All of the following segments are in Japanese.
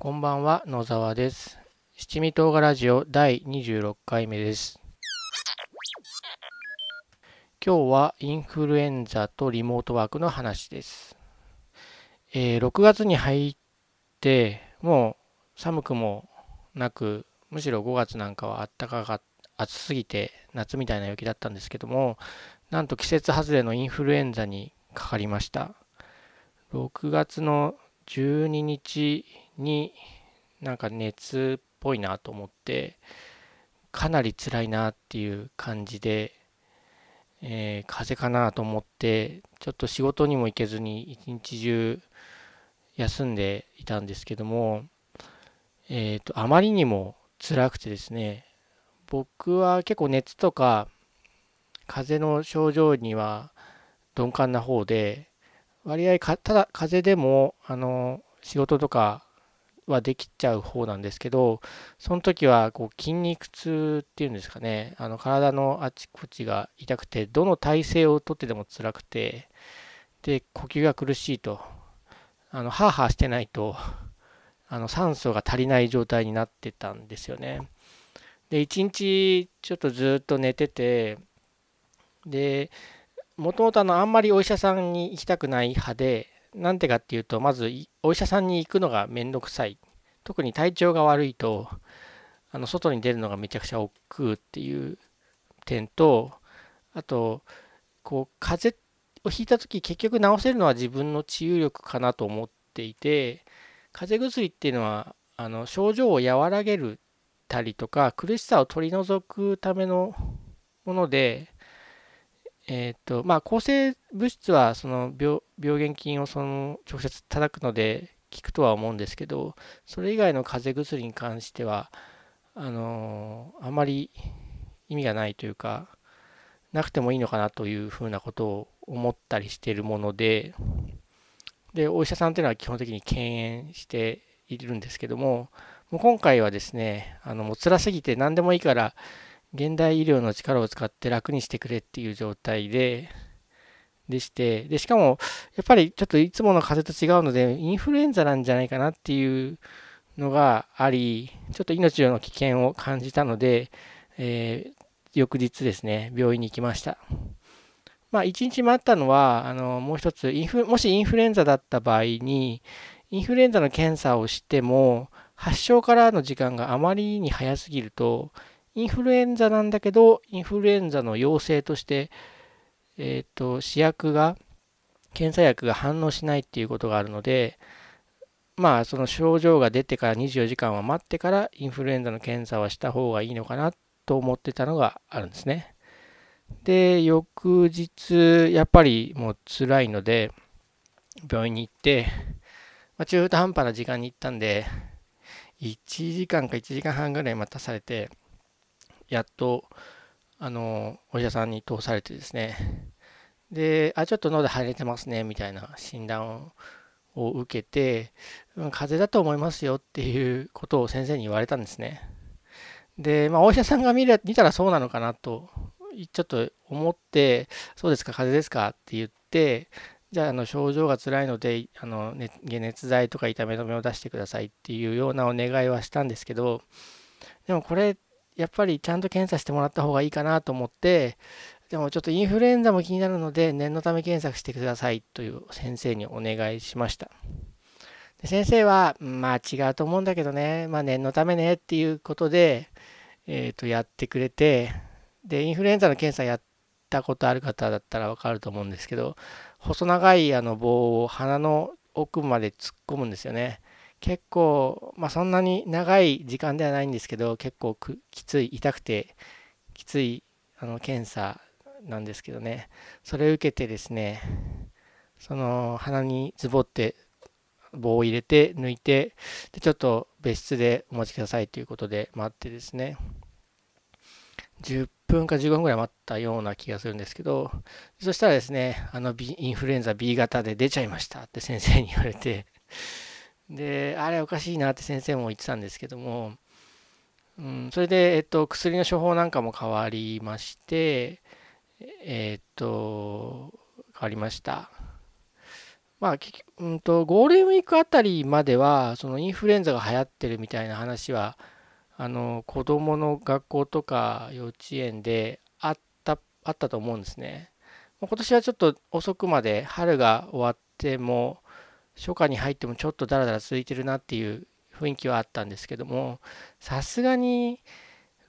こんばんは、野沢です。七味唐辛ラジオ第26回目です。今日はインフルエンザとリモートワークの話です。えー6月に入って、もう寒くもなく、むしろ5月なんかは暖かか暑すぎて夏みたいな陽気だったんですけども、なんと季節外れのインフルエンザにかかりました。6月の12日になんか熱っぽいなと思ってかなり辛いなっていう感じで、えー風邪かなと思ってちょっと仕事にも行けずに一日中休んでいたんですけども、えーとあまりにも辛くてですね僕は結構熱とか風邪の症状には鈍感な方で割合ただ風邪でもあの仕事とかはできちゃう方なんですけどその時はこう筋肉痛っていうんですかね。あの体のあちこちが痛くてどの体勢をとってでも辛くてで呼吸が苦しいとあのハーハーしてないとあの酸素が足りない状態になってたんですよね。で一日ちょっとずっと寝ててでもともとあのあんまりお医者さんに行きたくない派でなんでかっていうとまずお医者さんに行くのがめんどくさい。特に体調が悪いとあの外に出るのがめちゃくちゃ億劫っていう点とあとこう風邪をひいた時結局治せるのは自分の治癒力かなと思っていて風邪薬っていうのはあの症状を和らげるたりとか苦しさを取り除くためのものでえーとまあ、抗生物質はその病原菌をその直接叩くので効くとは思うんですけどそれ以外の風邪薬に関してはあのーあまり意味がないというかなくてもいいのかなというふうなことを思ったりしているものででお医者さんというのは基本的に敬遠しているんですけどももう今回はですねあのもう辛すぎて何でもいいから現代医療の力を使って楽にしてくれっていう状態で、でして、で、しかも、やっぱりちょっといつもの風邪と違うので、インフルエンザなんじゃないかなっていうのがあり、ちょっと命の危険を感じたので、えー翌日ですね、病院に行きました。まあ、一日待ったのは、あの、もう一つ、インフ、もしインフルエンザだった場合に、インフルエンザの検査をしても、発症からの時間があまりに早すぎると、インフルエンザなんだけど、インフルエンザの陽性として、えっ、と、試薬が、検査薬が反応しないっていうことがあるので、まあ、その症状が出てから24時間は待ってから、インフルエンザの検査はした方がいいのかなと思ってたのがあるんですね。で、翌日、やっぱりもう辛いので、病院に行って、まあ、中途半端な時間に行ったんで、1時間か1時間半ぐらい待たされて、やっと、あの、お医者さんに通されてですね、で、あ、ちょっと喉腫れてますね、みたいな診断を受けて、うん風邪だと思いますよっていうことを先生に言われたんですね。で、まあ、お医者さんが見れ見たらそうなのかなと、ちょっと思って、そうですか、風邪ですかって言って、じゃあ、あの症状が辛いので、あの解熱剤とか痛め止めを出してくださいっていうようなお願いはしたんですけど、でもこれ、やっぱりちゃんと検査してもらった方がいいかなと思って、でもちょっとインフルエンザも気になるので、念のため検索してくださいという先生にお願いしました。で先生は、まあ違うと思うんだけどね、まあ念のためねっていうことで、えっ、と、やってくれて、で、インフルエンザの検査やったことある方だったらわかると思うんですけど、細長いあの棒を鼻の奥まで突っ込むんですよね。結構、まあそんなに長い時間ではないんですけど、結構きつい、痛くてきついあの検査なんですけどね、それを受けてですね、その鼻にズボって棒を入れて抜いて、でちょっと別室でお待ちくださいということで待ってですね、10分か15分ぐらい待ったような気がするんですけど、そしたらですね、あの B インフルエンザ B 型で出ちゃいましたって先生に言われて、で、あれおかしいなって先生も言ってたんですけども、うん、それで、えっと、薬の処方なんかも変わりまして、えっと、変わりました。まあ、うんと、ゴールデンウィークあたりまでは、そのインフルエンザが流行ってるみたいな話は、あの、子供の学校とか幼稚園であった、あったと思うんですね。今年はちょっと遅くまで春が終わっても、初夏に入ってもちょっとダラダラ続いてるなっていう雰囲気はあったんですけども、さすがに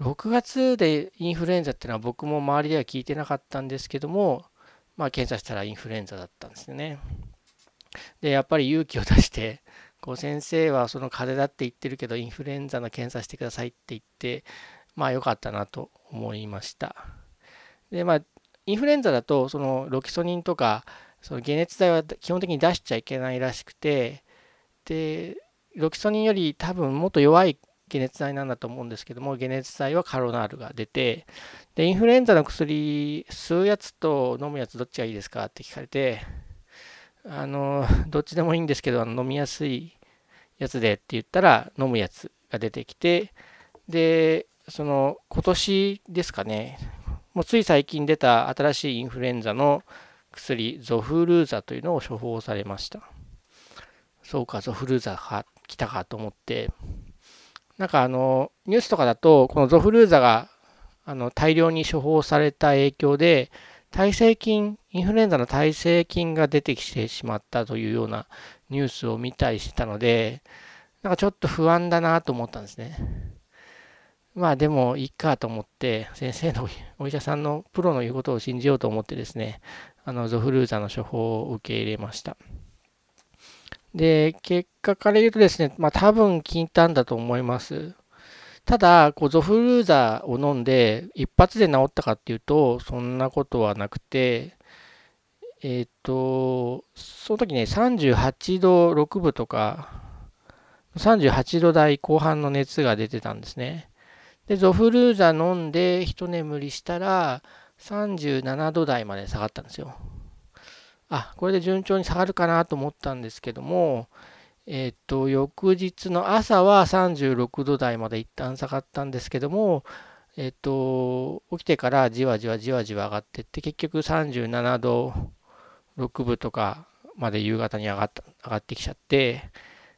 6月でインフルエンザっていうのは僕も周りでは聞いてなかったんですけども、まあ検査したらインフルエンザだったんですよね。で、やっぱり勇気を出して、こう先生はその風邪だって言ってるけど、インフルエンザの検査してくださいって言って、まあ良かったなと思いました。で、まあ、インフルエンザだと、そのロキソニンとか、その解熱剤は基本的に出しちゃいけないらしくて、で、ロキソニンより多分もっと弱い解熱剤なんだと思うんですけども、解熱剤はカロナールが出て、で、インフルエンザの薬、吸うやつと飲むやつどっちがいいですかって聞かれて、あの、どっちでもいいんですけど、あの飲みやすいやつでって言ったら、飲むやつが出てきて、で、その、今年ですかね、もうつい最近出た新しいインフルエンザの薬、ゾフルーザというのを処方されました。そうか、ゾフルーザが来たかと思って、なんかあの、ニュースとかだと、このゾフルーザがあの大量に処方された影響で、耐性菌、インフルエンザの耐性菌が出てきてしまったというようなニュースを見たりしてたので、なんかちょっと不安だなと思ったんですね。まあでもいいかと思って、先生のお医者さんのプロの言うことを信じようと思ってですね、あのゾフルーザの処方を受け入れました。で、結果から言うとですね、まあ多分効いたんだと思います。ただ、こうゾフルーザを飲んで一発で治ったかっていうと、そんなことはなくて、えっ、ー、と、その時ね、38度6分とか、38度台後半の熱が出てたんですね。で、ゾフルーザ飲んで一眠りしたら、37度台まで下がったんですよ。あ、これで順調に下がるかなと思ったんですけども、えっ、と、翌日の朝は36度台まで一旦下がったんですけども、えっ、と、起きてからじわじわじわじわ上がってって、結局37度6分とかまで夕方に上がった上がってきちゃって、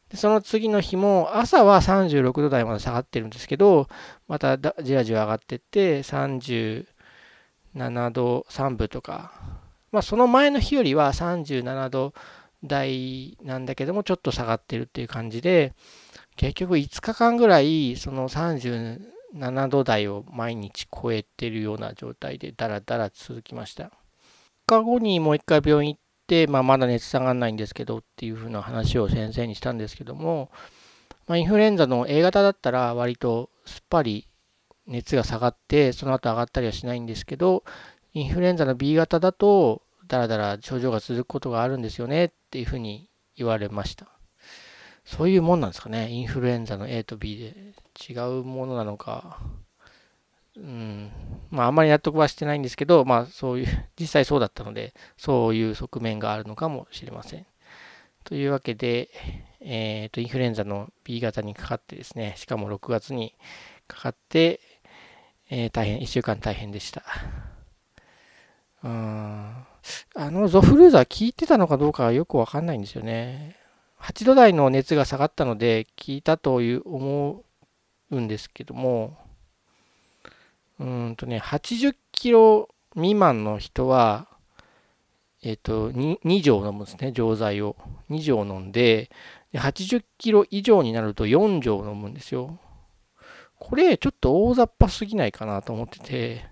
でその次の日も朝は36度台まで下がってるんですけど、またじわじわ上がってって、37度3分とか、まあその前の日よりは37度台なんだけども、ちょっと下がってるっていう感じで、結局5日間ぐらい、その37度台を毎日超えてるような状態で、だらだら続きました。3日後にもう一回病院行って、まあ、まだ熱下がらないんですけどっていう風な話を先生にしたんですけども、まあ、インフルエンザの A 型だったら割とすっぱり熱が下がって、その後上がったりはしないんですけど、インフルエンザの B 型だと、だらだら症状が続くことがあるんですよねっていうふうに言われました。そういうもんなんですかね。インフルエンザの A と B で違うものなのか。うん。まあ、あんまり納得はしてないんですけど、まあ、そういう、実際そうだったので、そういう側面があるのかもしれません。というわけで、えっ、ー、と、インフルエンザの B 型にかかってですね、しかも6月にかかって、えー、大変、1週間大変でした。うん。あのゾフルーザー効いてたのかどうかはよくわかんないんですよね。8度台の熱が下がったので効いたという思うんですけども、うんとね、80キロ未満の人は、えっ、ー、と2、2錠飲むんですね、錠剤を。2錠飲ん、で80キロ以上になると4錠飲むんですよ。これ、ちょっと大雑把すぎないかなと思ってて、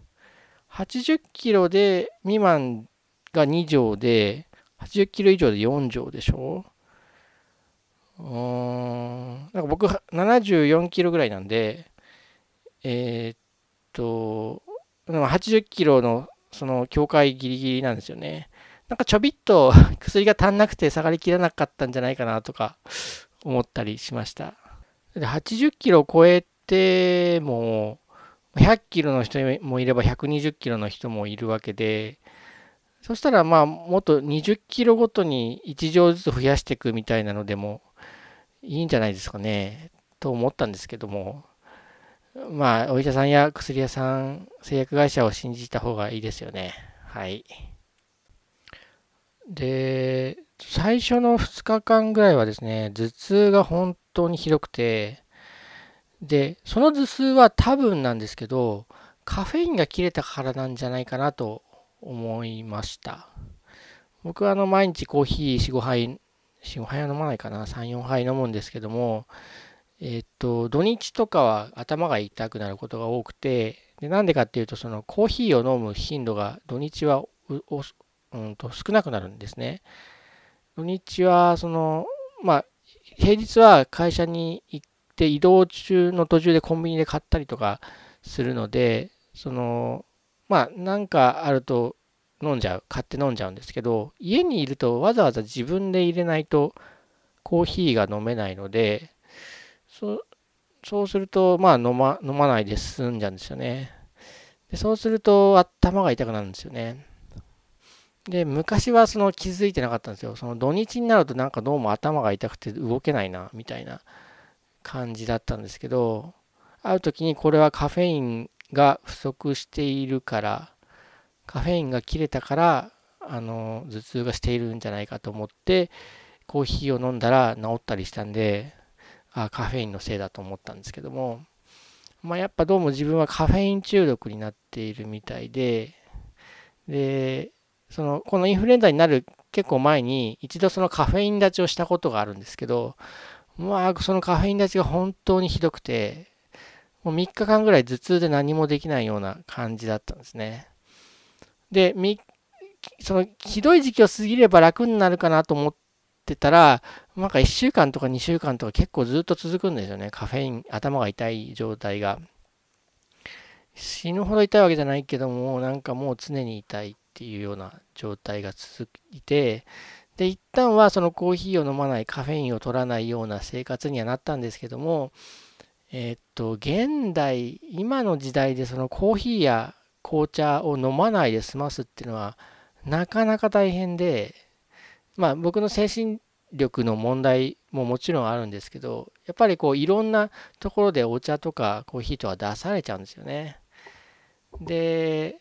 80キロで未満が2錠で、80キロ以上で4錠でしょ？うーん。なんか僕、74キロぐらいなんで、えー、っと、80キロのその境界ギリギリなんですよね。なんかちょびっと 薬が足んなくて下がりきらなかったんじゃないかなとか思ったりしました。で80キロ超えても、100キロの人もいれば120キロの人もいるわけで、そしたらまあもっと20キロごとに1錠ずつ増やしていくみたいなのでもいいんじゃないですかねと思ったんですけども。まあお医者さんや薬屋さん製薬会社を信じた方がいいですよね。はい。で最初の2日間ぐらいはですね、頭痛が本当にひどくて、で、その頭痛は多分なんですけど、カフェインが切れたからなんじゃないかなと思いました。僕はあの毎日コーヒー4、5杯、4、5杯は飲まないかな、3、4杯飲むんですけども、えっと、土日とかは頭が痛くなることが多くて、でなんでかっていうと、そのコーヒーを飲む頻度が土日はうんと少なくなるんですね。土日は、その、まあ、平日は会社に行って移動中の途中でコンビニで買ったりとかするので、その、まあ、なんかあると飲んじゃう、買って飲んじゃうんですけど、家にいるとわざわざ自分で入れないとコーヒーが飲めないので、そそうすると、まあ飲ま、飲まないで済んじゃうんですよね。でそうすると頭が痛くなるんですよね。で、昔はその気づいてなかったんですよ。その土日になるとなんかどうも頭が痛くて動けないな、みたいな感じだったんですけど、ある時にこれはカフェインが不足しているから、カフェインが切れたから、あの、頭痛がしているんじゃないかと思って、コーヒーを飲んだら治ったりしたんで、あカフェインのせいだと思ったんですけども、まあ、やっぱどうも自分はカフェイン中毒になっているみたいで、で、その、このインフルエンザになる結構前に一度そのカフェイン立ちをしたことがあるんですけど、まあ、そのカフェイン立ちが本当にひどくて、もう3日間ぐらい頭痛で何もできないような感じだったんですね。で、そのひどい時期を過ぎれば楽になるかなと思ってたら、なんか1週間とか2週間とか結構ずっと続くんですよね。カフェイン、頭が痛い状態が。死ぬほど痛いわけじゃないけども、なんかもう常に痛いっていうような状態が続いて、で、一旦はそのコーヒーを飲まない、カフェインを取らないような生活にはなったんですけども、え、っと、現代、今の時代でそのコーヒーや紅茶を飲まないで済ますっていうのは、なかなか大変で、まあ僕の精神力の問題ももちろんあるんですけど、やっぱりこういろんなところでお茶とかコーヒーとか出されちゃうんですよね。で、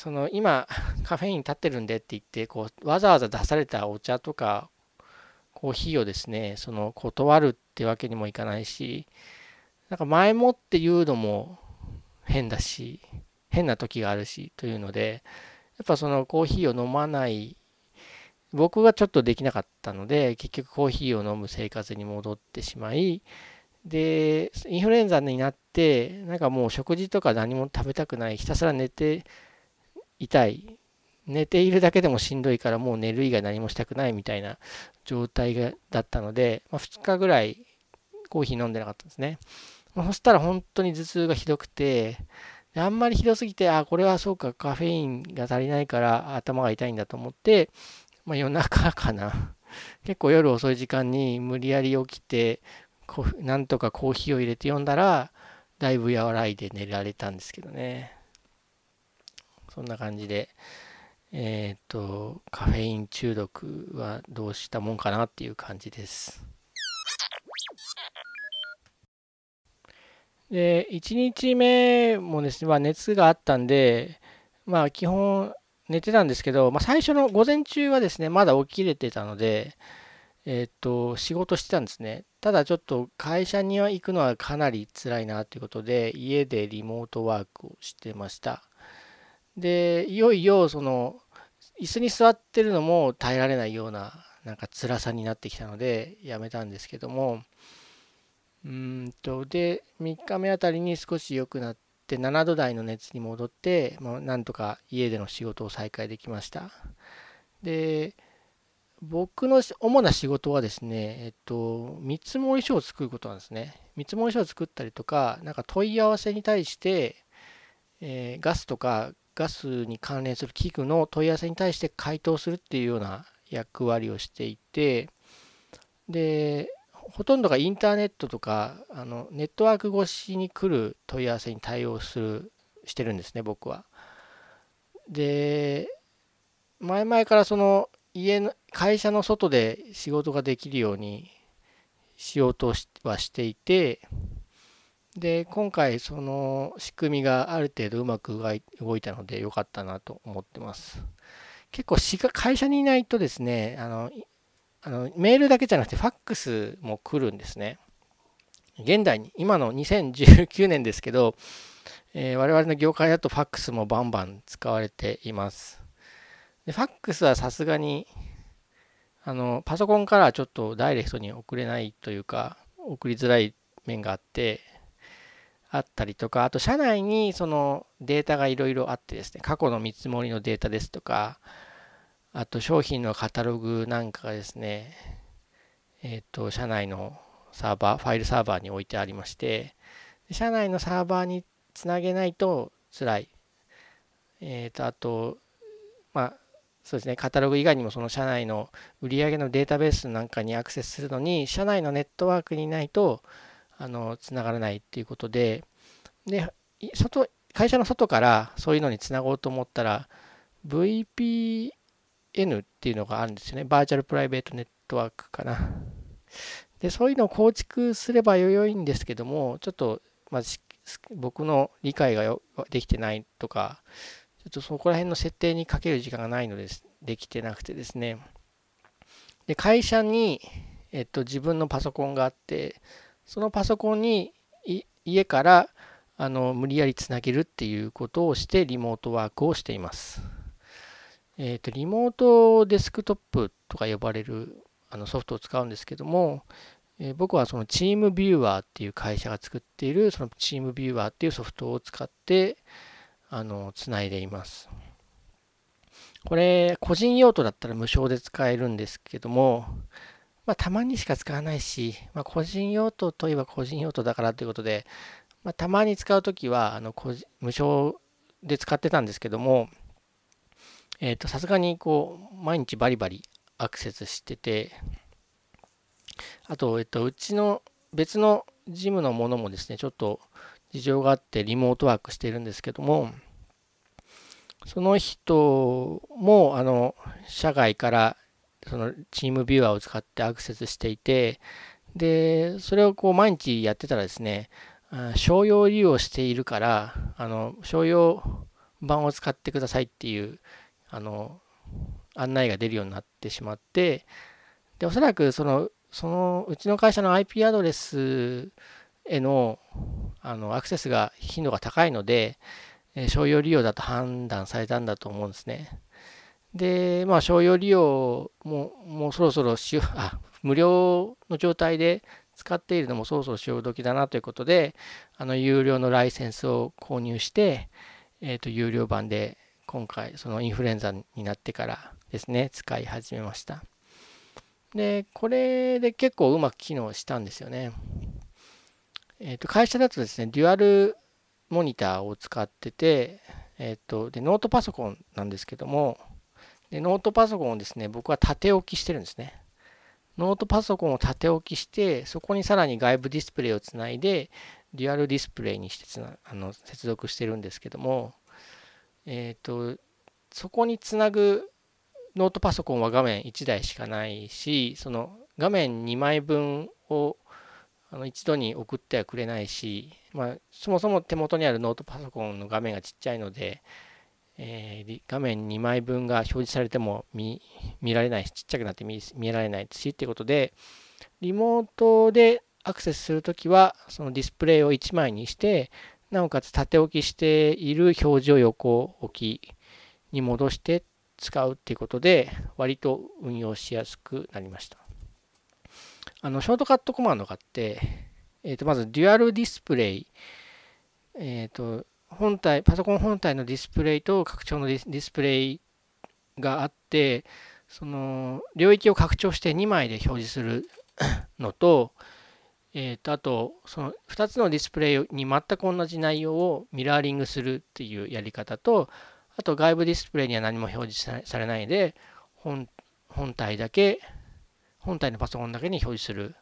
その今 カフェイン立ってるんでって言ってこうわざわざ出されたお茶とかコーヒーをですねその断るってわけにもいかないしなんか前もって言うのも変だし変な時があるしというのでやっぱそのコーヒーを飲まない僕がちょっとできなかったので結局コーヒーを飲む生活に戻ってしまいでインフルエンザになってなんかもう食事とか何も食べたくないひたすら寝て痛い。寝ているだけでもしんどいからもう寝る以外何もしたくないみたいな状態がだったので、まあ、2日ぐらいコーヒー飲んでなかったんですね。まあ、そしたら本当に頭痛がひどくて、あんまりひどすぎて、あ、これはそうか、カフェインが足りないから頭が痛いんだと思って、まあ、夜中かな。結構夜遅い時間に無理やり起きて、なんとかコーヒーを入れて読んだら、だいぶ和らいで寝られたんですけどね。そんな感じで、えっ、と、カフェイン中毒はどうしたもんかなっていう感じです。で、1日目もですね、まあ、熱があったんで、まあ基本寝てたんですけど、まあ、最初の午前中はですね、まだ起きれてたので、えっ、と、仕事してたんですね。ただちょっと会社には行くのはかなり辛いなということで、家でリモートワークをしてました。でいよいよその椅子に座ってるのも耐えられないようななんか辛さになってきたのでやめたんですけどもうんとで3日目あたりに少し良くなって7度台の熱に戻って、まあ、なんとか家での仕事を再開できましたで僕の主な仕事はですね、えっと、見積書を作ることなんですね。見積書を作ったりとか、なんか問い合わせに対して、えー、ガスとかガスに関連する器具の問い合わせに対して回答するっていうような役割をしていてでほとんどがインターネットとかあのネットワーク越しに来る問い合わせに対応するしてるんですね僕は。で前々からその家の会社の外で仕事ができるようにしようとはしていてで、今回その仕組みがある程度うまく動いたので良かったなと思ってます。結構会社にいないとですね、あのあのメールだけじゃなくてファックスも来るんですね。現代に、今の2019年ですけど、えー、我々の業界だとファックスもバンバン使われています。でファックスはさすがにあのパソコンからちょっとダイレクトに送れないというか送りづらい面があってあったりとかあと社内にそのデータがいろいろあってですね過去の見積もりのデータですとかあと商品のカタログなんかがですねえっ、と社内のサーバーファイルサーバーに置いてありまして社内のサーバーにつなげないと辛い。えっ、とあとまあそうですね、カタログ以外にもその社内の売り上げのデータベースなんかにアクセスするのに、社内のネットワークにないと、あの、つながらないっていうことで、で、外、会社の外からそういうのにつなごうと思ったら、VPN っていうのがあるんですよね。バーチャルプライベートネットワークかな。で、そういうのを構築すればよいんですけども、ちょっと、まず僕の理解ができてないとか、ちょっとそこら辺の設定にかける時間がないのです。できてなくてですね。で、会社に、えっと、自分のパソコンがあって、そのパソコンに家からあの無理やりつなげるっていうことをしてリモートワークをしています。えっ、と、リモートデスクトップとか呼ばれるあのソフトを使うんですけども、えー、僕はそのチームビューワーっていう会社が作っているそのチームビューワーっていうソフトを使って、あの、つないでいます。これ、個人用途だったら無償で使えるんですけども、まあ、たまにしか使わないし、まあ、個人用途といえば個人用途だからということで、まあ、たまに使うときはあの無償で使ってたんですけども、えっ、と、さすがにこう、毎日バリバリアクセスしてて、あと、えっ、と、うちの別のジムのものもですね、ちょっと事情があってリモートワークしてるんですけども、その人も、あの、社外からそのチームビューアーを使ってアクセスしていて、で、それをこう毎日やってたらですね、商用利用しているから、あの、商用版を使ってくださいっていう、あの、案内が出るようになってしまって、で、おそらくその、その、うちの会社の IP アドレスへのあのアクセスが頻度が高いので、商用利用だと判断されたんだと思うんですね。で、まあ、商用利用ももうそろそろし あ無料の状態で使っているのもそろそろ潮時だなということで、あの有料のライセンスを購入して、えっ、ー、と有料版で今回そのインフルエンザになってからですね、使い始めました。で、これで結構うまく機能したんですよね。えー、と会社だとですね、デュアルモニターを使ってて、えー、とでノートパソコンなんですけどもで、ノートパソコンをですね、僕は縦置きしてるんですね。ノートパソコンを縦置きして、そこにさらに外部ディスプレイをつないで、デュアルディスプレイにしてつなあの接続してるんですけども、えっ、ー、と、そこにつなぐノートパソコンは画面1台しかないし、その画面2枚分をあの一度に送ってはくれないし、まあ、そもそも手元にあるノートパソコンの画面がちっちゃいので、えー、画面2枚分が表示されても見られないし、ちっちゃくなって見見られないしっていうことで、リモートでアクセスするときは、そのディスプレイを1枚にして、なおかつ縦置きしている表示を横置きに戻して使うっていうことで、割と運用しやすくなりました。あの、ショートカットコマンドがあって、えっ、ー、と、まず、デュアルディスプレイ、えっ、ー、と、本体、パソコン本体のディスプレイと拡張のディスプレイがあって、その、領域を拡張して2枚で表示する のと、えっ、ー、と、あと、その2つのディスプレイに全く同じ内容をミラーリングするっていうやり方と、あと外部ディスプレイには何も表示されないで、本体だけ本体のパソコンだけに表示する。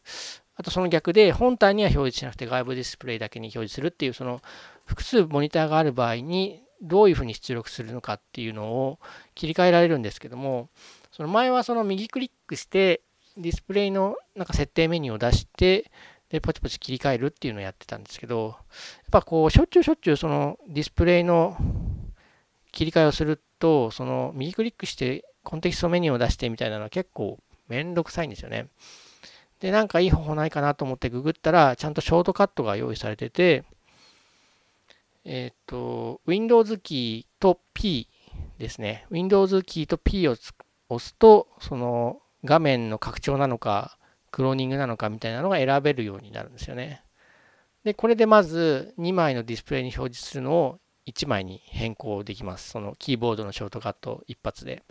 あとその逆で、本体には表示しなくて外部ディスプレイだけに表示するっていう、その複数モニターがある場合にどういうふうに出力するのかっていうのを切り替えられるんですけども、その前はその右クリックしてディスプレイのなんか設定メニューを出して、で、ポチポチ切り替えるっていうのをやってたんですけど、やっぱこう、しょっちゅうしょっちゅうそのディスプレイの切り替えをすると、その右クリックしてコンテキストメニューを出してみたいなのは結構めんどくさいんですよね。で、なんかいい方法ないかなと思ってググったら、ちゃんとショートカットが用意されてて、えっ、ー、と、Windows キーと P ですね。Windows キーと P を押すと、その画面の拡張なのか、クローニングなのかみたいなのが選べるようになるんですよね。で、これでまず2枚のディスプレイに表示するのを1枚に変更できます。そのキーボードのショートカット一発で。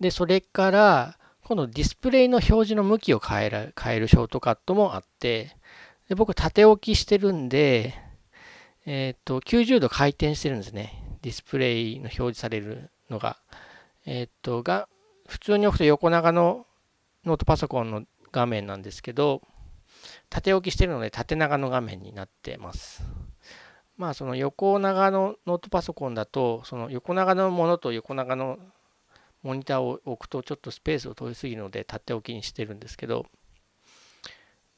で、それから、今度ディスプレイの表示の向きを変える変えるショートカットもあって、で僕縦置きしてるんで、えっ、と、90度回転してるんですね。ディスプレイの表示されるのが。えっ、と、が、普通に置くと横長のノートパソコンの画面なんですけど、縦置きしてるので縦長の画面になってます。まあその横長のノートパソコンだと、その横長のものと横長のモニターを置くとちょっとスペースを取りすぎるので縦置きにしてるんですけど、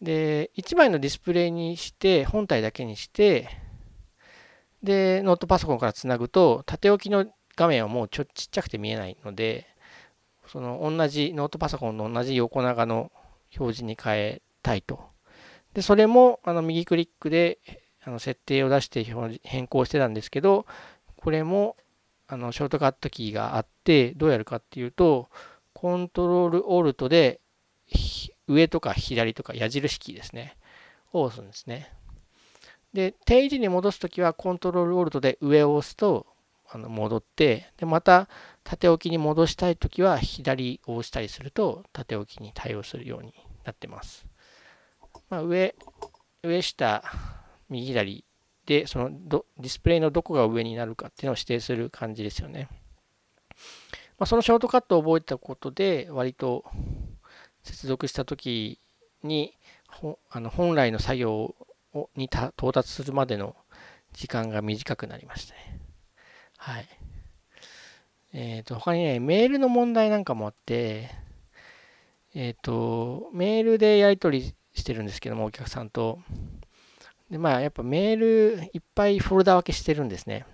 で、1枚のディスプレイにして、本体だけにして、で、ノートパソコンからつなぐと、縦置きの画面はもうちょっちっちゃくて見えないので、その同じ、ノートパソコンの同じ横長の表示に変えたいと。で、それもあの右クリックであの設定を出して変更してたんですけど、これもあのショートカットキーがあって、どうやるかっていうと、コントロールオルトで上とか左とか矢印キーですね、を押すんですね。で、定位置に戻すときはコントロールオルトで上を押すとあの戻って、で、また縦置きに戻したいときは左を押したりすると縦置きに対応するようになってます。まあ、上、上下、右左で、そのディスプレイのどこが上になるかっていうのを指定する感じですよね。まあ、そのショートカットを覚えたことで、割と接続したときに、あの本来の作業に到達するまでの時間が短くなりましたね。はい。えっ、ー、と、他にね、メールの問題なんかもあって、えっ、ー、と、メールでやり取りしてるんですけども、お客さんと。で、まあ、やっぱメールいっぱいフォルダ分けしてるんですね。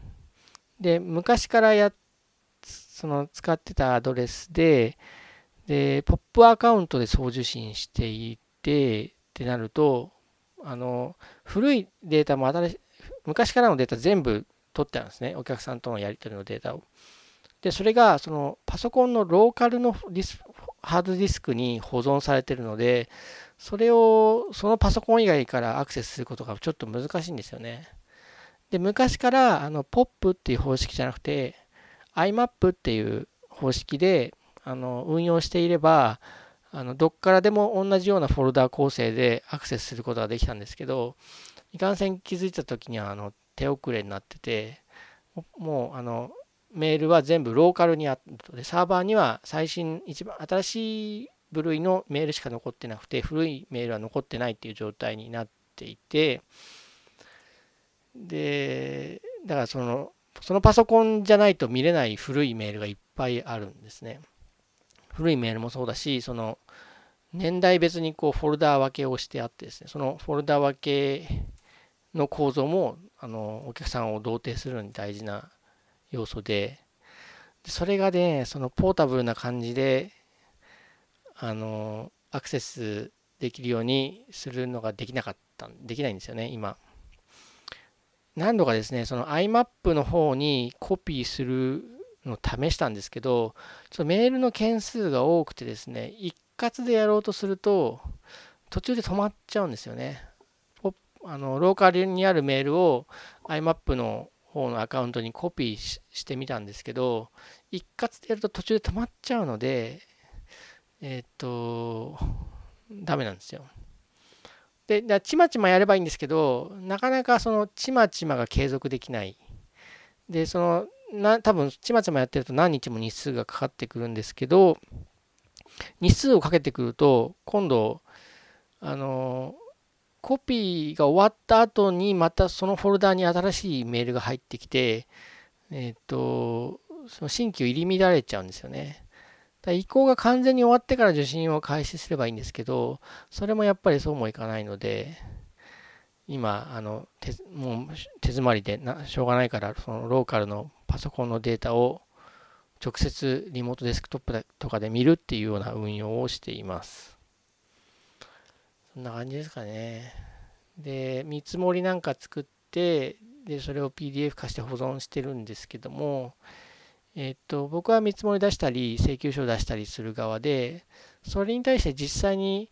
で、昔からや、その使ってたアドレスで、で、ポップアカウントで送受信していて、ってなると、あの、古いデータも新し、昔からのデータ全部取ってあるんですね。お客さんとのやり取りのデータを。で、それが、そのパソコンのローカルのディスハードディスクに保存されているので、それをそのパソコン以外からアクセスすることがちょっと難しいんですよね。で、昔からあの POP っていう方式じゃなくて IMAP っていう方式であの運用していれば、あのどっからでも同じようなフォルダ構成でアクセスすることができたんですけど、いかんせん気づいた時にはあの手遅れになってて、もうあのメールは全部ローカルにあって、サーバーには最新、一番新しい部類のメールしか残ってなくて、古いメールは残ってないっていう状態になっていて、で、だからその、そのパソコンじゃないと見れない古いメールがいっぱいあるんですね。古いメールもそうだし、その、年代別にこうフォルダー分けをしてあってですね、そのフォルダー分けの構造も、あの、お客さんを同定するのに大事な要素で、それがね、そのポータブルな感じで、あの、アクセスできるようにするのができなかった、できないんですよね、今。何度かですね、その IMAP の方にコピーするのを試したんですけど、ちょっとメールの件数が多くてですね、一括でやろうとすると、途中で止まっちゃうんですよね。あのローカルにあるメールを IMAP の方のアカウントにコピーしてみたんですけど、一括でやると途中で止まっちゃうので、えっ、と、ダメなんですよ。で、だちまちまやればいいんですけど、なかなかそのちまちまが継続できない。で、その、な多分ちまちまやってると何日も日数がかかってくるんですけど、日数をかけてくると、今度、あの、コピーが終わった後にまたそのフォルダに新しいメールが入ってきて、えっ、ー、と、その新規を入り乱れちゃうんですよね。だ移行が完全に終わってから受信を開始すればいいんですけど、それもやっぱりそうもいかないので、今、あの手もう手詰まりでなしょうがないから、そのローカルのパソコンのデータを直接リモートデスクトップとかで見るっていうような運用をしています。そんな感じですかね。で、見積もりなんか作って、で、それを PDF 化して保存してるんですけども、えっと、僕は見積もり出したり、請求書を出したりする側で、それに対して実際に、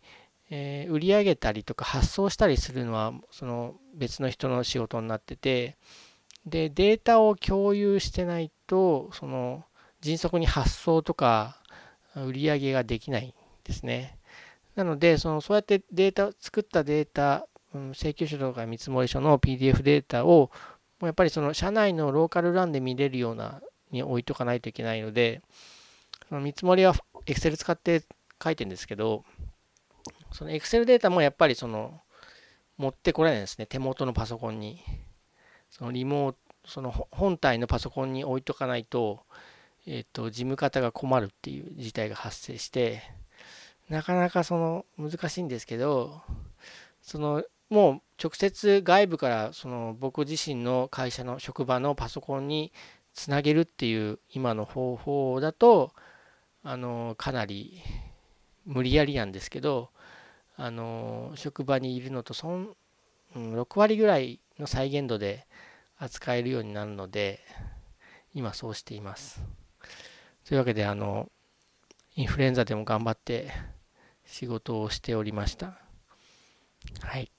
えー、売り上げたりとか発送したりするのは、その別の人の仕事になってて、で、データを共有してないと、その、迅速に発送とか、売り上げができないんですね。なので、そのそうやってデータ、作ったデータ、うん、請求書とか見積書の PDF データを、もうやっぱりその社内のローカルランで見れるようなに置いとかないといけないので、その見積もりは Excel 使って書いてるんですけど、その Excel データもやっぱりその持ってこれないですね、手元のパソコンに。そのリモート、その本体のパソコンに置いとかないと、えっ、と、事務方が困るっていう事態が発生して、なかなかその難しいんですけど、そのもう直接外部からその僕自身の会社の職場のパソコンにつなげるっていう今の方法だとあのかなり無理やりなんですけどあの職場にいるのとそん、うん、6割ぐらいの再現度で扱えるようになるので今そうしています。というわけであのインフルエンザでも頑張って仕事をしておりました。はい。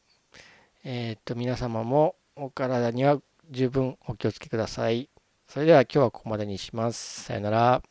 えー、っと皆様もお体には十分お気をつけください。それでは今日はここまでにします。さよなら。